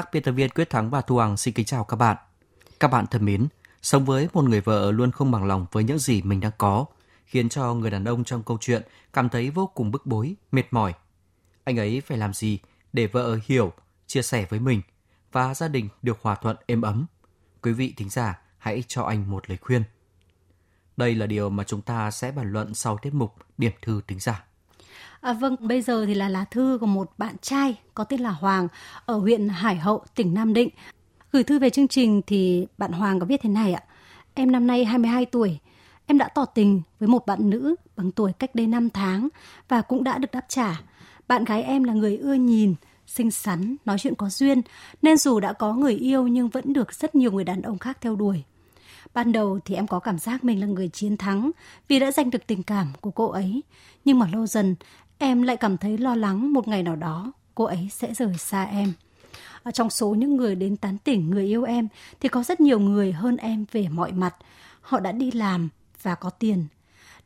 Các biên tập viên Quyết Thắng và Thu Hằng xin kính chào các bạn. Các bạn thân mến, sống với một người vợ luôn không bằng lòng với những gì mình đang có, khiến cho người đàn ông trong câu chuyện cảm thấy vô cùng bức bối, mệt mỏi. Anh ấy phải làm gì để vợ hiểu, chia sẻ với mình và gia đình được hòa thuận êm ấm? Quý vị thính giả hãy cho anh một lời khuyên. Đây là điều mà chúng ta sẽ bàn luận sau tiết mục Điểm thư thính giả. À, vâng, bây giờ thì là lá thư của một bạn trai có tên là Hoàng ở huyện Hải Hậu, tỉnh Nam Định. Gửi thư về chương trình thì bạn Hoàng có viết thế này ạ. Em năm nay 22 tuổi. Em đã tỏ tình với một bạn nữ bằng tuổi cách đây 5 tháng và cũng đã được đáp trả. Bạn gái em là người ưa nhìn, xinh xắn, nói chuyện có duyên, nên dù đã có người yêu nhưng vẫn được rất nhiều người đàn ông khác theo đuổi. Ban đầu thì em có cảm giác mình là người chiến thắng vì đã giành được tình cảm của cô ấy. Nhưng mà lâu dần em lại cảm thấy lo lắng một ngày nào đó, cô ấy sẽ rời xa em. Ở trong số những người đến tán tỉnh người yêu em, thì có rất nhiều người hơn em về mọi mặt. Họ đã đi làm và có tiền.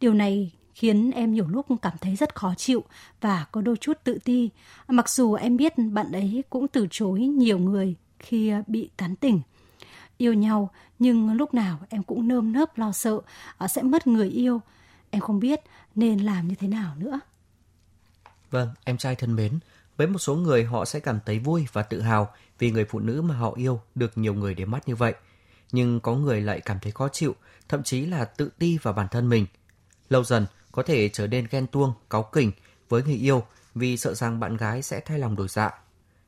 Điều này khiến em nhiều lúc cảm thấy rất khó chịu và có đôi chút tự ti. Mặc dù em biết bạn ấy cũng từ chối nhiều người khi bị tán tỉnh. Yêu nhau, nhưng lúc nào em cũng nơm nớp lo sợ ờ, sẽ mất người yêu. Em không biết nên làm như thế nào nữa. Vâng, em trai thân mến, với một số người họ sẽ cảm thấy vui và tự hào vì người phụ nữ mà họ yêu được nhiều người để mắt như vậy. Nhưng có người lại cảm thấy khó chịu, thậm chí là tự ti vào bản thân mình. Lâu dần có thể trở nên ghen tuông, cáu kỉnh với người yêu vì sợ rằng bạn gái sẽ thay lòng đổi dạ.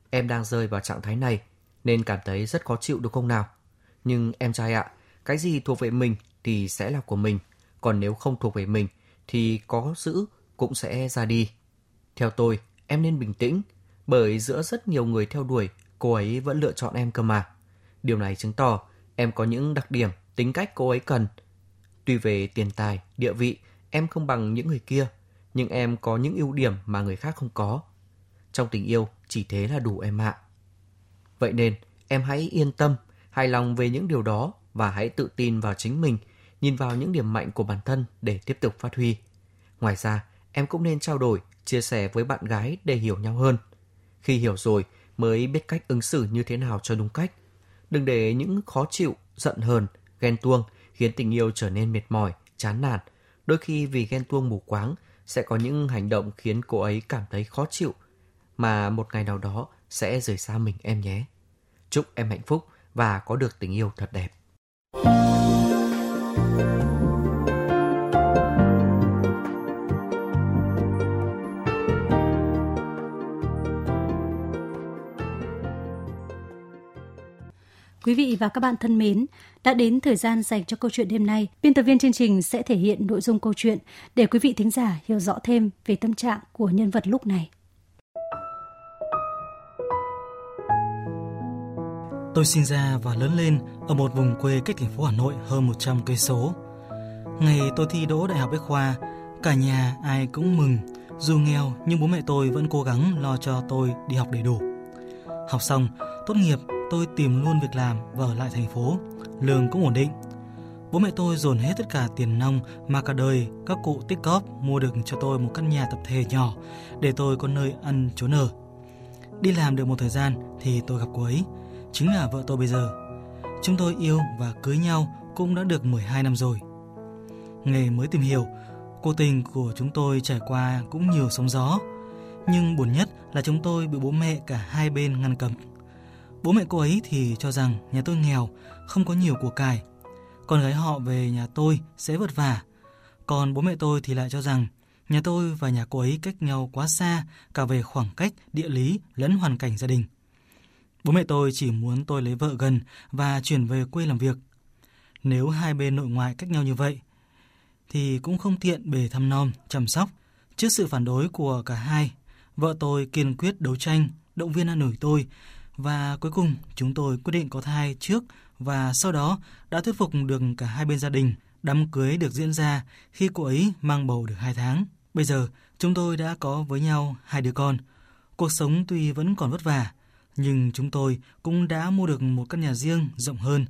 Em đang rơi vào trạng thái này nên cảm thấy rất khó chịu đúng không nào? Nhưng em trai ạ, cái gì thuộc về mình thì sẽ là của mình, còn nếu không thuộc về mình thì có giữ cũng sẽ ra đi. Theo tôi, em nên bình tĩnh, bởi giữa rất nhiều người theo đuổi, cô ấy vẫn lựa chọn em cơ mà. Điều này chứng tỏ em có những đặc điểm, tính cách cô ấy cần. Tuy về tiền tài, địa vị, em không bằng những người kia, nhưng em có những ưu điểm mà người khác không có. Trong tình yêu, chỉ thế là đủ em ạ. Vậy nên, em hãy yên tâm, hài lòng về những điều đó và hãy tự tin vào chính mình, nhìn vào những điểm mạnh của bản thân để tiếp tục phát huy. Ngoài ra, em cũng nên trao đổi, chia sẻ với bạn gái để hiểu nhau hơn. Khi hiểu rồi mới biết cách ứng xử như thế nào cho đúng cách. Đừng để những khó chịu, giận hờn, ghen tuông khiến tình yêu trở nên mệt mỏi, chán nản. Đôi khi vì ghen tuông mù quáng sẽ có những hành động khiến cô ấy cảm thấy khó chịu mà một ngày nào đó sẽ rời xa mình em nhé. Chúc em hạnh phúc và có được tình yêu thật đẹp. Quý vị và các bạn thân mến, đã đến thời gian dành cho câu chuyện đêm nay. Biên tập viên chương trình sẽ thể hiện nội dung câu chuyện để quý vị thính giả hiểu rõ thêm về tâm trạng của nhân vật lúc này. Tôi sinh ra và lớn lên ở một vùng quê cách thành phố Hà Nội hơn 100 cây số. Ngày tôi thi đỗ Đại học Bách khoa, cả nhà ai cũng mừng, dù nghèo nhưng bố mẹ tôi vẫn cố gắng lo cho tôi đi học đầy đủ. Học xong, tốt nghiệp tôi tìm luôn việc làm và ở lại thành phố, lương cũng ổn định. Bố mẹ tôi dồn hết tất cả tiền nong mà cả đời các cụ tích góp mua được cho tôi một căn nhà tập thể nhỏ để tôi có nơi ăn trốn ở. Đi làm được một thời gian thì tôi gặp cô ấy, chính là vợ tôi bây giờ. Chúng tôi yêu và cưới nhau cũng đã được 12 năm rồi. Ngày mới tìm hiểu, cuộc tình của chúng tôi trải qua cũng nhiều sóng gió. Nhưng buồn nhất là chúng tôi bị bố mẹ cả hai bên ngăn cấm Bố mẹ cô ấy thì cho rằng nhà tôi nghèo, không có nhiều của cải. Con gái họ về nhà tôi sẽ vất vả. Còn bố mẹ tôi thì lại cho rằng nhà tôi và nhà cô ấy cách nhau quá xa cả về khoảng cách, địa lý lẫn hoàn cảnh gia đình. Bố mẹ tôi chỉ muốn tôi lấy vợ gần và chuyển về quê làm việc. Nếu hai bên nội ngoại cách nhau như vậy, thì cũng không tiện bề thăm nom, chăm sóc. Trước sự phản đối của cả hai, vợ tôi kiên quyết đấu tranh, động viên an ủi tôi và cuối cùng chúng tôi quyết định có thai trước và sau đó đã thuyết phục được cả hai bên gia đình. Đám cưới được diễn ra khi cô ấy mang bầu được 2 tháng. Bây giờ chúng tôi đã có với nhau hai đứa con. Cuộc sống tuy vẫn còn vất vả, nhưng chúng tôi cũng đã mua được một căn nhà riêng rộng hơn,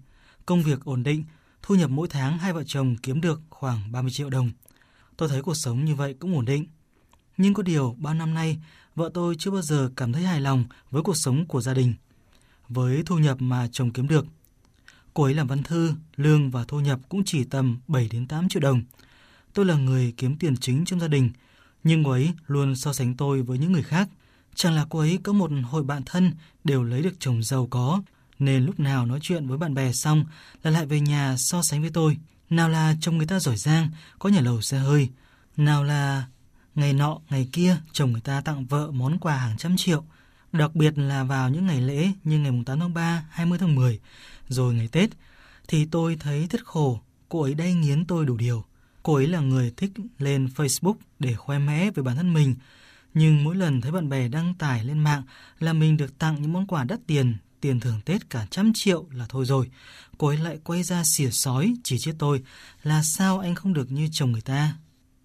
công việc ổn định, thu nhập mỗi tháng hai vợ chồng kiếm được khoảng 30 triệu đồng. Tôi thấy cuộc sống như vậy cũng ổn định. Nhưng có điều bao năm nay, vợ tôi chưa bao giờ cảm thấy hài lòng với cuộc sống của gia đình. Với thu nhập mà chồng kiếm được, cô ấy làm văn thư, lương và thu nhập cũng chỉ tầm 7 đến 8 triệu đồng. Tôi là người kiếm tiền chính trong gia đình, nhưng cô ấy luôn so sánh tôi với những người khác. Chẳng là cô ấy có một hội bạn thân đều lấy được chồng giàu có, nên lúc nào nói chuyện với bạn bè xong là lại về nhà so sánh với tôi. Nào là chồng người ta giỏi giang, có nhà lầu xe hơi, nào là ngày nọ ngày kia chồng người ta tặng vợ món quà hàng trăm triệu, đặc biệt là vào những ngày lễ như ngày 8 tháng 3, 20 tháng 10, rồi ngày Tết, thì tôi thấy thất khổ, cô ấy đay nghiến tôi đủ điều. Cô ấy là người thích lên Facebook để khoe mẽ về bản thân mình, nhưng mỗi lần thấy bạn bè đăng tải lên mạng là mình được tặng những món quà đắt tiền, tiền thưởng Tết cả trăm triệu là thôi rồi. Cô ấy lại quay ra xỉa sói chỉ trích tôi là sao anh không được như chồng người ta.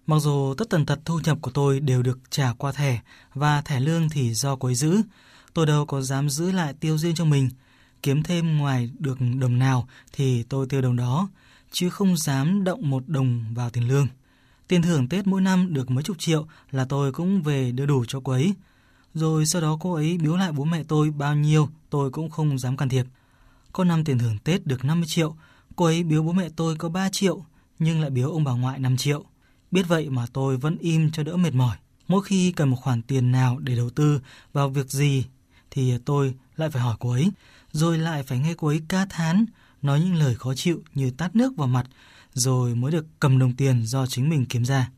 Mặc dù tất tần tật thu nhập của tôi đều được trả qua thẻ và thẻ lương thì do cô ấy giữ, tôi đâu có dám giữ lại tiêu riêng cho mình. Kiếm thêm ngoài được đồng nào thì tôi tiêu đồng đó, chứ không dám động một đồng vào tiền lương. Tiền thưởng Tết mỗi năm được mấy chục triệu là tôi cũng về đưa đủ cho cô ấy. Rồi sau đó cô ấy biếu lại bố mẹ tôi bao nhiêu tôi cũng không dám can thiệp. Có năm tiền thưởng Tết được 50 triệu, cô ấy biếu bố mẹ tôi có 3 triệu, nhưng lại biếu ông bà ngoại 5 triệu. Biết vậy mà tôi vẫn im cho đỡ mệt mỏi. Mỗi khi cần một khoản tiền nào để đầu tư vào việc gì thì tôi lại phải hỏi cô ấy, rồi lại phải nghe cô ấy ca thán, nói những lời khó chịu như tát nước vào mặt, rồi mới được cầm đồng tiền do chính mình kiếm ra.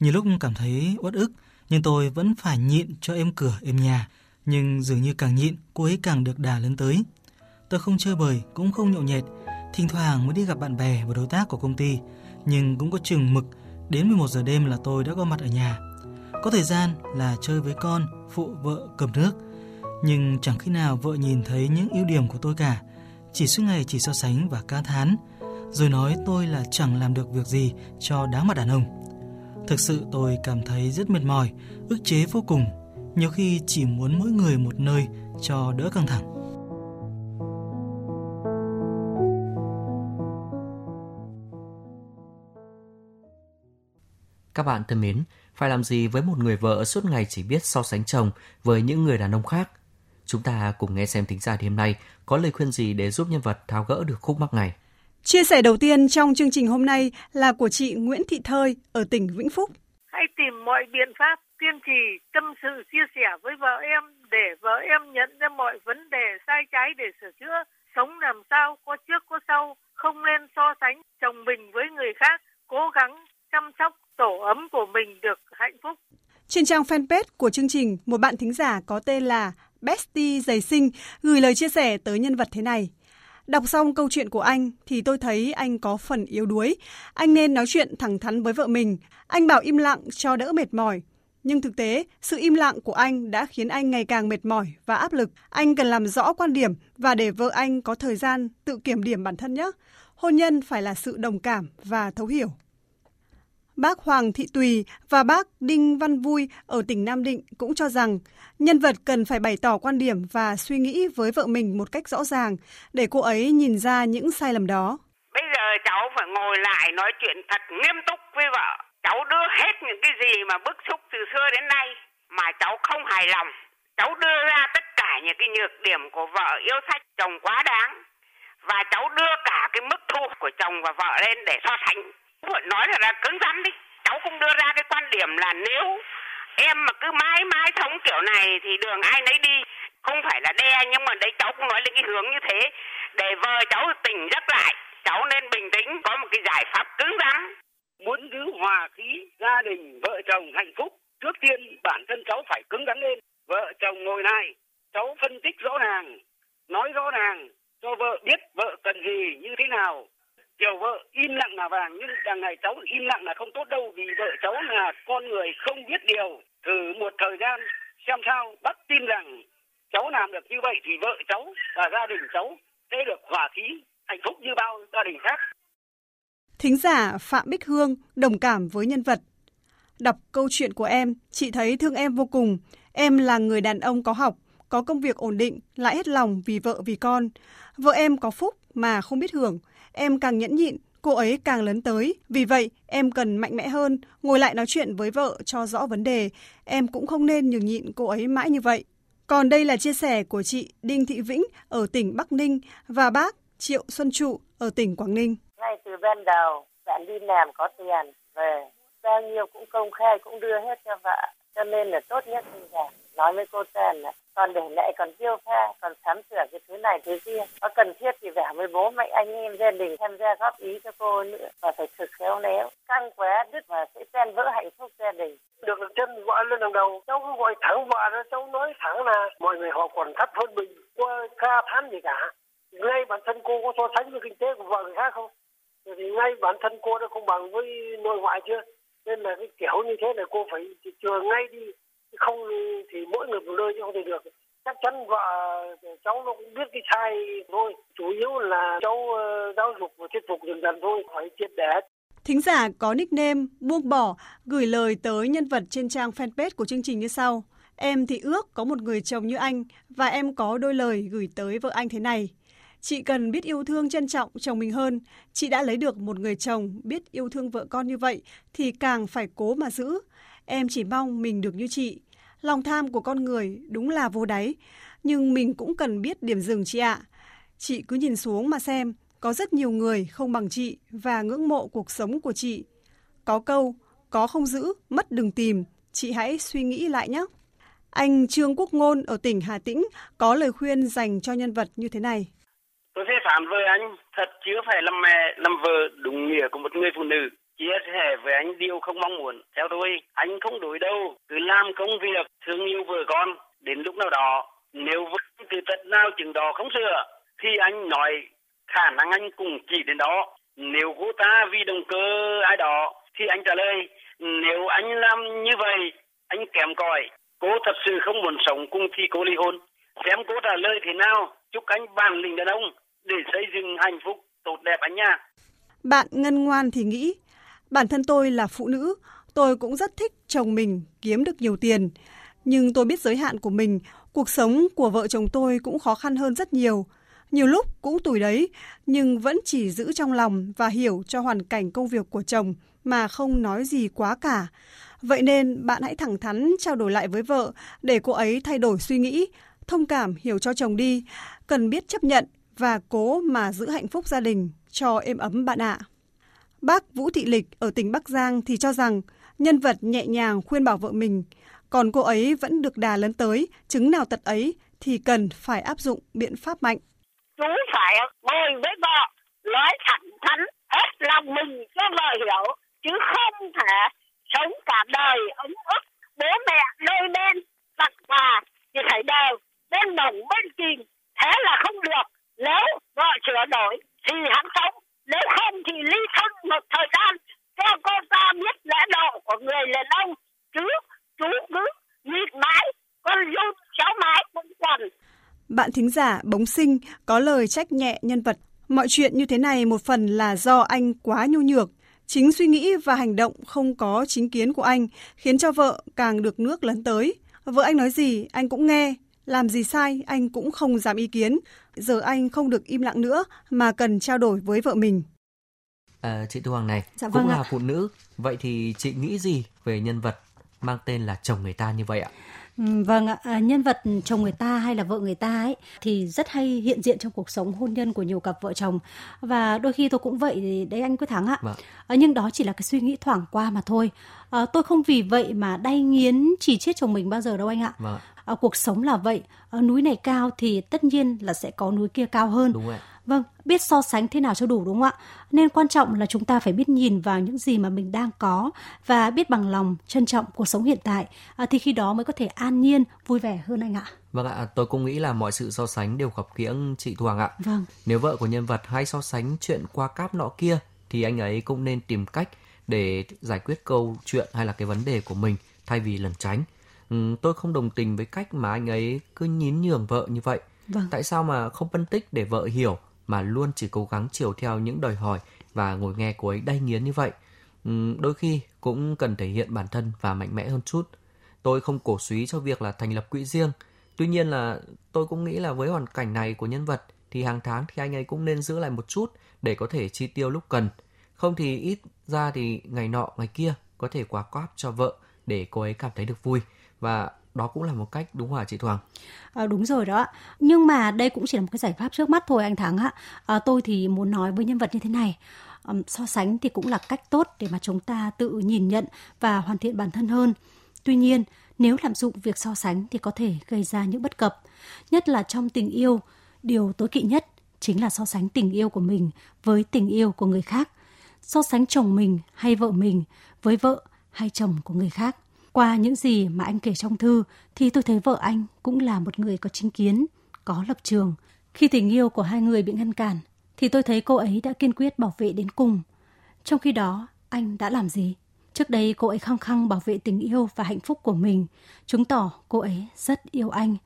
Nhiều lúc cảm thấy uất ức, nhưng tôi vẫn phải nhịn cho êm cửa êm nhà. Nhưng dường như càng nhịn, cô ấy càng được đà lớn tới. Tôi không chơi bời, cũng không nhậu nhẹt, thỉnh thoảng mới đi gặp bạn bè và đối tác của công ty, nhưng cũng có chừng mực, đến 11 giờ đêm là tôi đã có mặt ở nhà. Có thời gian là chơi với con, phụ vợ cầm nước, nhưng chẳng khi nào vợ nhìn thấy những ưu điểm của tôi cả, chỉ suốt ngày chỉ so sánh và ca thán, rồi nói tôi là chẳng làm được việc gì cho đáng mặt đàn ông. Thực sự tôi cảm thấy rất mệt mỏi, ức chế vô cùng, nhiều khi chỉ muốn mỗi người một nơi cho đỡ căng thẳng. Các bạn thân mến, phải làm gì với một người vợ suốt ngày chỉ biết so sánh chồng với những người đàn ông khác? Chúng ta cùng nghe xem tính giả đêm nay có lời khuyên gì để giúp nhân vật tháo gỡ được khúc mắc này. Chia sẻ đầu tiên trong chương trình hôm nay là của chị Nguyễn Thị Thơi ở tỉnh Vĩnh Phúc. Hãy tìm mọi biện pháp kiên trì tâm sự chia sẻ với vợ em để vợ em nhận ra mọi vấn đề sai trái để sửa chữa. Sống làm sao có trước có sau, không nên so sánh chồng mình với người khác, cố gắng chăm sóc tổ ấm của mình được hạnh phúc. Trên trang fanpage của chương trình, một bạn thính giả có tên là Bestie Giày Sinh gửi lời chia sẻ tới nhân vật thế này. Đọc xong câu chuyện của anh thì tôi thấy anh có phần yếu đuối. Anh nên nói chuyện thẳng thắn với vợ mình. Anh bảo im lặng cho đỡ mệt mỏi. Nhưng thực tế, sự im lặng của anh đã khiến anh ngày càng mệt mỏi và áp lực. Anh cần làm rõ quan điểm và để vợ anh có thời gian tự kiểm điểm bản thân nhé. Hôn nhân phải là sự đồng cảm và thấu hiểu. Bác Hoàng Thị Tùy và bác Đinh Văn Vui ở tỉnh Nam Định cũng cho rằng nhân vật cần phải bày tỏ quan điểm và suy nghĩ với vợ mình một cách rõ ràng để cô ấy nhìn ra những sai lầm đó. Bây giờ cháu phải ngồi lại nói chuyện thật nghiêm túc với vợ. Cháu đưa hết những cái gì mà bức xúc từ xưa đến nay mà cháu không hài lòng. Cháu đưa ra tất cả những cái nhược điểm của vợ yêu sách chồng quá đáng. Và cháu đưa cả cái mức thu của chồng và vợ lên để so sánh nói là, là cứng rắn đi cháu cũng đưa ra cái quan điểm là nếu em mà cứ mãi mãi sống kiểu này thì đường ai nấy đi. Không phải là đe nhưng mà đấy cháu cũng nói lên cái hướng như thế. Để vợ cháu tỉnh giấc lại cháu nên bình tĩnh có một cái giải pháp cứng rắn. Muốn giữ hòa khí gia đình vợ chồng hạnh phúc trước tiên bản thân cháu phải cứng rắn lên. Vợ chồng ngồi lại cháu phân tích rõ ràng nói rõ ràng cho vợ biết vợ cần gì như thế nào kiểu vợ im lặng là vàng nhưng đằng này cháu im lặng là không tốt đâu vì vợ cháu là con người không biết điều thử một thời gian xem sao bác tin rằng cháu làm được như vậy thì vợ cháu và gia đình cháu sẽ được hòa khí hạnh phúc như bao gia đình khác Thính giả Phạm Bích Hương đồng cảm với nhân vật. Đọc câu chuyện của em, chị thấy thương em vô cùng. Em là người đàn ông có học, có công việc ổn định, lại hết lòng vì vợ vì con. Vợ em có phúc mà không biết hưởng. Em càng nhẫn nhịn, cô ấy càng lớn tới. Vì vậy, em cần mạnh mẽ hơn, ngồi lại nói chuyện với vợ cho rõ vấn đề. Em cũng không nên nhường nhịn cô ấy mãi như vậy. Còn đây là chia sẻ của chị Đinh Thị Vĩnh ở tỉnh Bắc Ninh và bác Triệu Xuân Trụ ở tỉnh Quảng Ninh ngay từ ban đầu bạn đi làm có tiền về bao nhiêu cũng công khai cũng đưa hết cho vợ cho nên là tốt nhất bây giờ nói với cô tên là còn để lại còn tiêu pha còn sắm sửa cái thứ này, thứ kia. Có cần thiết thì vẻ với bố mẹ, anh em, gia đình tham gia góp ý cho cô nữa và phải thực khéo léo. Căng quá, đứt và sẽ tan vỡ hạnh phúc gia đình. Được được chân gọi lên đằng đầu, cháu cứ gọi thẳng vợ ra, cháu nói thẳng là mọi người họ còn thấp hơn mình, qua ca thán gì cả. Ngay bản thân cô có so sánh với kinh tế của vợ người khác không? Thì ngay bản thân cô đã không bằng với nội ngoại chưa? Nên là cái kiểu như thế là cô phải chừa ngay đi, không thì mỗi người một nơi chứ không thể được chắc chắn vợ cháu nó cũng biết cái sai thôi chủ yếu là cháu ờ, giáo dục và thuyết phục dần dần thôi phải triệt để Thính giả có nickname buông bỏ gửi lời tới nhân vật trên trang fanpage của chương trình như sau. Em thì ước có một người chồng như anh và em có đôi lời gửi tới vợ anh thế này. Chị cần biết yêu thương trân trọng chồng mình hơn. Chị đã lấy được một người chồng biết yêu thương vợ con như vậy thì càng phải cố mà giữ. Em chỉ mong mình được như chị. Lòng tham của con người đúng là vô đáy, nhưng mình cũng cần biết điểm dừng chị ạ. Chị cứ nhìn xuống mà xem, có rất nhiều người không bằng chị và ngưỡng mộ cuộc sống của chị. Có câu, có không giữ, mất đừng tìm, chị hãy suy nghĩ lại nhé. Anh Trương Quốc Ngôn ở tỉnh Hà Tĩnh có lời khuyên dành cho nhân vật như thế này. Tôi phê phán với anh thật chứ phải làm mẹ, làm vợ đúng nghĩa của một người phụ nữ. Chia sẻ với anh điều không mong muốn. Theo tôi, anh không đối đâu. Cứ làm công việc, thương yêu vợ con. Đến lúc nào đó, nếu vẫn từ tật nào chừng đó không sửa, thì anh nói khả năng anh cũng chỉ đến đó. Nếu cô ta vì động cơ ai đó, thì anh trả lời, nếu anh làm như vậy, anh kém cỏi. Cô thật sự không muốn sống cùng thì cô ly hôn. Xem cô trả lời thế nào, chúc anh bản lĩnh đàn ông để xây dựng hạnh phúc tốt đẹp anh nha. Bạn Ngân Ngoan thì nghĩ, bản thân tôi là phụ nữ, tôi cũng rất thích chồng mình kiếm được nhiều tiền. Nhưng tôi biết giới hạn của mình, cuộc sống của vợ chồng tôi cũng khó khăn hơn rất nhiều. Nhiều lúc cũng tuổi đấy, nhưng vẫn chỉ giữ trong lòng và hiểu cho hoàn cảnh công việc của chồng mà không nói gì quá cả. Vậy nên bạn hãy thẳng thắn trao đổi lại với vợ để cô ấy thay đổi suy nghĩ, thông cảm hiểu cho chồng đi, cần biết chấp nhận và cố mà giữ hạnh phúc gia đình cho êm ấm bạn ạ. Bác Vũ Thị Lịch ở tỉnh Bắc Giang thì cho rằng nhân vật nhẹ nhàng khuyên bảo vợ mình, còn cô ấy vẫn được đà lớn tới, chứng nào tật ấy thì cần phải áp dụng biện pháp mạnh. Chú phải ngồi với vợ, nói thẳng thắn, hết lòng mình cho vợ hiểu, chứ không thể sống cả đời ấm ức, bố mẹ đôi bên, tặng quà thì phải đều, bên đồng bên kìm, thế là không được nếu vợ sửa đổi thì hắn sống nếu không thì ly thân một thời gian. Cho cô ta biết lẽ độ của người đàn ông. Chứ, chú cứ nhịn mãi, con run cháu mãi cũng quần. Bạn thính giả bóng sinh có lời trách nhẹ nhân vật. Mọi chuyện như thế này một phần là do anh quá nhu nhược. Chính suy nghĩ và hành động không có chính kiến của anh khiến cho vợ càng được nước lấn tới. Vợ anh nói gì, anh cũng nghe làm gì sai anh cũng không dám ý kiến. Giờ anh không được im lặng nữa mà cần trao đổi với vợ mình. À, chị Thu Hoàng này dạ cũng vâng là ạ. phụ nữ. Vậy thì chị nghĩ gì về nhân vật mang tên là chồng người ta như vậy ạ? Ừ, Vâng ạ, à, nhân vật chồng người ta hay là vợ người ta ấy thì rất hay hiện diện trong cuộc sống hôn nhân của nhiều cặp vợ chồng và đôi khi tôi cũng vậy thì đấy anh Quyết Thắng ạ. Vâng. À, nhưng đó chỉ là cái suy nghĩ thoảng qua mà thôi. À, tôi không vì vậy mà đay nghiến chỉ chết chồng mình bao giờ đâu anh ạ. Vâng, À, cuộc sống là vậy, à, núi này cao thì tất nhiên là sẽ có núi kia cao hơn. đúng rồi. Vâng, biết so sánh thế nào cho đủ đúng không ạ? Nên quan trọng là chúng ta phải biết nhìn vào những gì mà mình đang có và biết bằng lòng trân trọng cuộc sống hiện tại à, thì khi đó mới có thể an nhiên, vui vẻ hơn anh ạ. Vâng ạ, tôi cũng nghĩ là mọi sự so sánh đều khập khiễng chị Thu Hoàng ạ. Vâng. Nếu vợ của nhân vật hay so sánh chuyện qua cáp nọ kia thì anh ấy cũng nên tìm cách để giải quyết câu chuyện hay là cái vấn đề của mình thay vì lẩn tránh. Ừ, tôi không đồng tình với cách mà anh ấy cứ nhín nhường vợ như vậy. Vâng. Tại sao mà không phân tích để vợ hiểu mà luôn chỉ cố gắng chiều theo những đòi hỏi và ngồi nghe cô ấy đay nghiến như vậy? Ừ, đôi khi cũng cần thể hiện bản thân và mạnh mẽ hơn chút. Tôi không cổ suý cho việc là thành lập quỹ riêng. Tuy nhiên là tôi cũng nghĩ là với hoàn cảnh này của nhân vật thì hàng tháng thì anh ấy cũng nên giữ lại một chút để có thể chi tiêu lúc cần. Không thì ít ra thì ngày nọ ngày kia có thể quà cóp cho vợ để cô ấy cảm thấy được vui và đó cũng là một cách đúng không hả chị Thoảng? À, đúng rồi đó nhưng mà đây cũng chỉ là một cái giải pháp trước mắt thôi anh Thắng ạ. À, tôi thì muốn nói với nhân vật như thế này. À, so sánh thì cũng là cách tốt để mà chúng ta tự nhìn nhận và hoàn thiện bản thân hơn. Tuy nhiên nếu lạm dụng việc so sánh thì có thể gây ra những bất cập. Nhất là trong tình yêu điều tối kỵ nhất chính là so sánh tình yêu của mình với tình yêu của người khác. So sánh chồng mình hay vợ mình với vợ hay chồng của người khác qua những gì mà anh kể trong thư thì tôi thấy vợ anh cũng là một người có chính kiến, có lập trường. Khi tình yêu của hai người bị ngăn cản thì tôi thấy cô ấy đã kiên quyết bảo vệ đến cùng. Trong khi đó, anh đã làm gì? Trước đây cô ấy khăng khăng bảo vệ tình yêu và hạnh phúc của mình, chứng tỏ cô ấy rất yêu anh.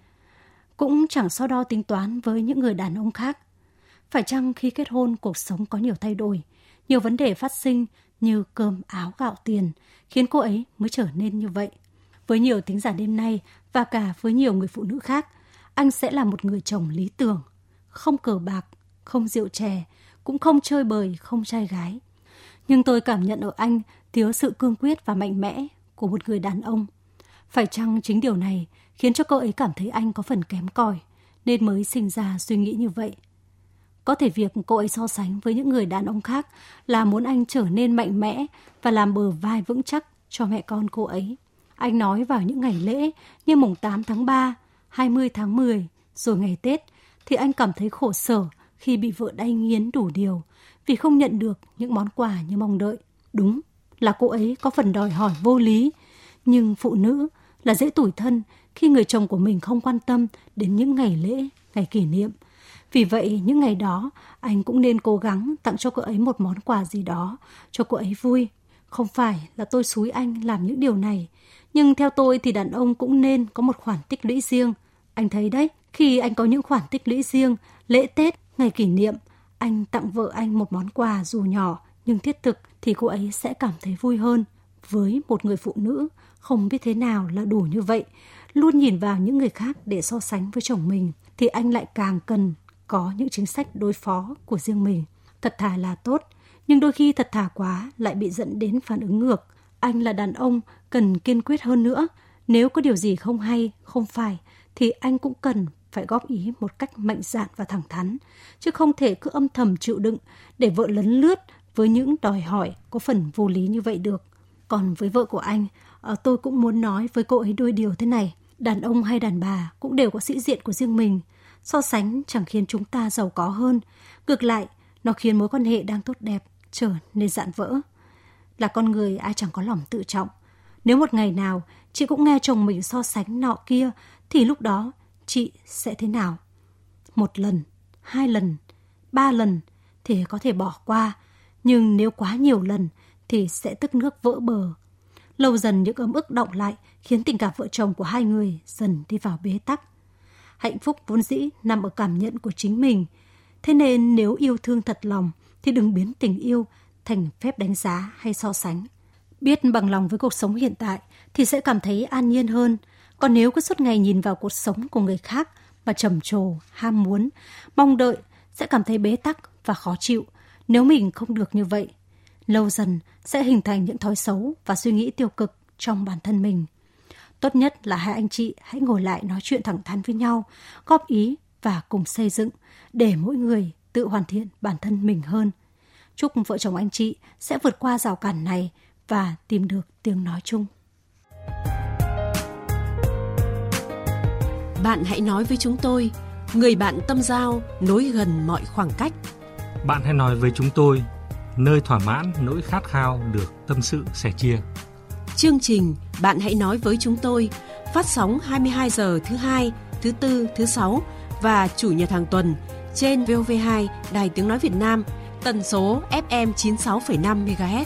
Cũng chẳng so đo tính toán với những người đàn ông khác. Phải chăng khi kết hôn cuộc sống có nhiều thay đổi, nhiều vấn đề phát sinh như cơm áo gạo tiền, khiến cô ấy mới trở nên như vậy. Với nhiều thính giả đêm nay và cả với nhiều người phụ nữ khác, anh sẽ là một người chồng lý tưởng, không cờ bạc, không rượu chè, cũng không chơi bời, không trai gái. Nhưng tôi cảm nhận ở anh thiếu sự cương quyết và mạnh mẽ của một người đàn ông. Phải chăng chính điều này khiến cho cô ấy cảm thấy anh có phần kém cỏi, nên mới sinh ra suy nghĩ như vậy. Có thể việc cô ấy so sánh với những người đàn ông khác là muốn anh trở nên mạnh mẽ và làm bờ vai vững chắc cho mẹ con cô ấy. Anh nói vào những ngày lễ như mùng 8 tháng 3, 20 tháng 10, rồi ngày Tết, thì anh cảm thấy khổ sở khi bị vợ đay nghiến đủ điều vì không nhận được những món quà như mong đợi. Đúng là cô ấy có phần đòi hỏi vô lý, nhưng phụ nữ là dễ tủi thân khi người chồng của mình không quan tâm đến những ngày lễ, ngày kỷ niệm – vì vậy, những ngày đó, anh cũng nên cố gắng tặng cho cô ấy một món quà gì đó, cho cô ấy vui. Không phải là tôi xúi anh làm những điều này, nhưng theo tôi thì đàn ông cũng nên có một khoản tích lũy riêng. Anh thấy đấy, khi anh có những khoản tích lũy riêng, lễ Tết, ngày kỷ niệm, anh tặng vợ anh một món quà dù nhỏ nhưng thiết thực thì cô ấy sẽ cảm thấy vui hơn. Với một người phụ nữ, không biết thế nào là đủ như vậy, luôn nhìn vào những người khác để so sánh với chồng mình, thì anh lại càng cần có những chính sách đối phó của riêng mình. Thật thà là tốt, nhưng đôi khi thật thà quá lại bị dẫn đến phản ứng ngược. Anh là đàn ông, cần kiên quyết hơn nữa. Nếu có điều gì không hay, không phải, thì anh cũng cần phải góp ý một cách mạnh dạn và thẳng thắn, chứ không thể cứ âm thầm chịu đựng để vợ lấn lướt với những đòi hỏi có phần vô lý như vậy được. Còn với vợ của anh, ờ, tôi cũng muốn nói với cô ấy đôi điều thế này. Đàn ông hay đàn bà cũng đều có sĩ diện của riêng mình. So sánh chẳng khiến chúng ta giàu có hơn, ngược lại, nó khiến mối quan hệ đang tốt đẹp trở nên dạn vỡ. Là con người ai chẳng có lòng tự trọng. Nếu một ngày nào chị cũng nghe chồng mình so sánh nọ kia, thì lúc đó chị sẽ thế nào? Một lần, hai lần, ba lần thì có thể bỏ qua, nhưng nếu quá nhiều lần thì sẽ tức nước vỡ bờ. Lâu dần những ấm ức động lại khiến tình cảm vợ chồng của hai người dần đi vào bế tắc hạnh phúc vốn dĩ nằm ở cảm nhận của chính mình. Thế nên nếu yêu thương thật lòng thì đừng biến tình yêu thành phép đánh giá hay so sánh. Biết bằng lòng với cuộc sống hiện tại thì sẽ cảm thấy an nhiên hơn. Còn nếu cứ suốt ngày nhìn vào cuộc sống của người khác mà trầm trồ, ham muốn, mong đợi sẽ cảm thấy bế tắc và khó chịu nếu mình không được như vậy. Lâu dần sẽ hình thành những thói xấu và suy nghĩ tiêu cực trong bản thân mình. Tốt nhất là hai anh chị hãy ngồi lại nói chuyện thẳng thắn với nhau, góp ý và cùng xây dựng để mỗi người tự hoàn thiện bản thân mình hơn. Chúc vợ chồng anh chị sẽ vượt qua rào cản này và tìm được tiếng nói chung. Bạn hãy nói với chúng tôi người bạn tâm giao nối gần mọi khoảng cách. Bạn hãy nói với chúng tôi, nơi thỏa mãn nỗi khát khao được tâm sự sẻ chia. Chương trình Bạn hãy nói với chúng tôi phát sóng 22 giờ thứ hai, thứ tư, thứ sáu và chủ nhật hàng tuần trên VOV2 Đài Tiếng Nói Việt Nam, tần số FM 96,5 MHz.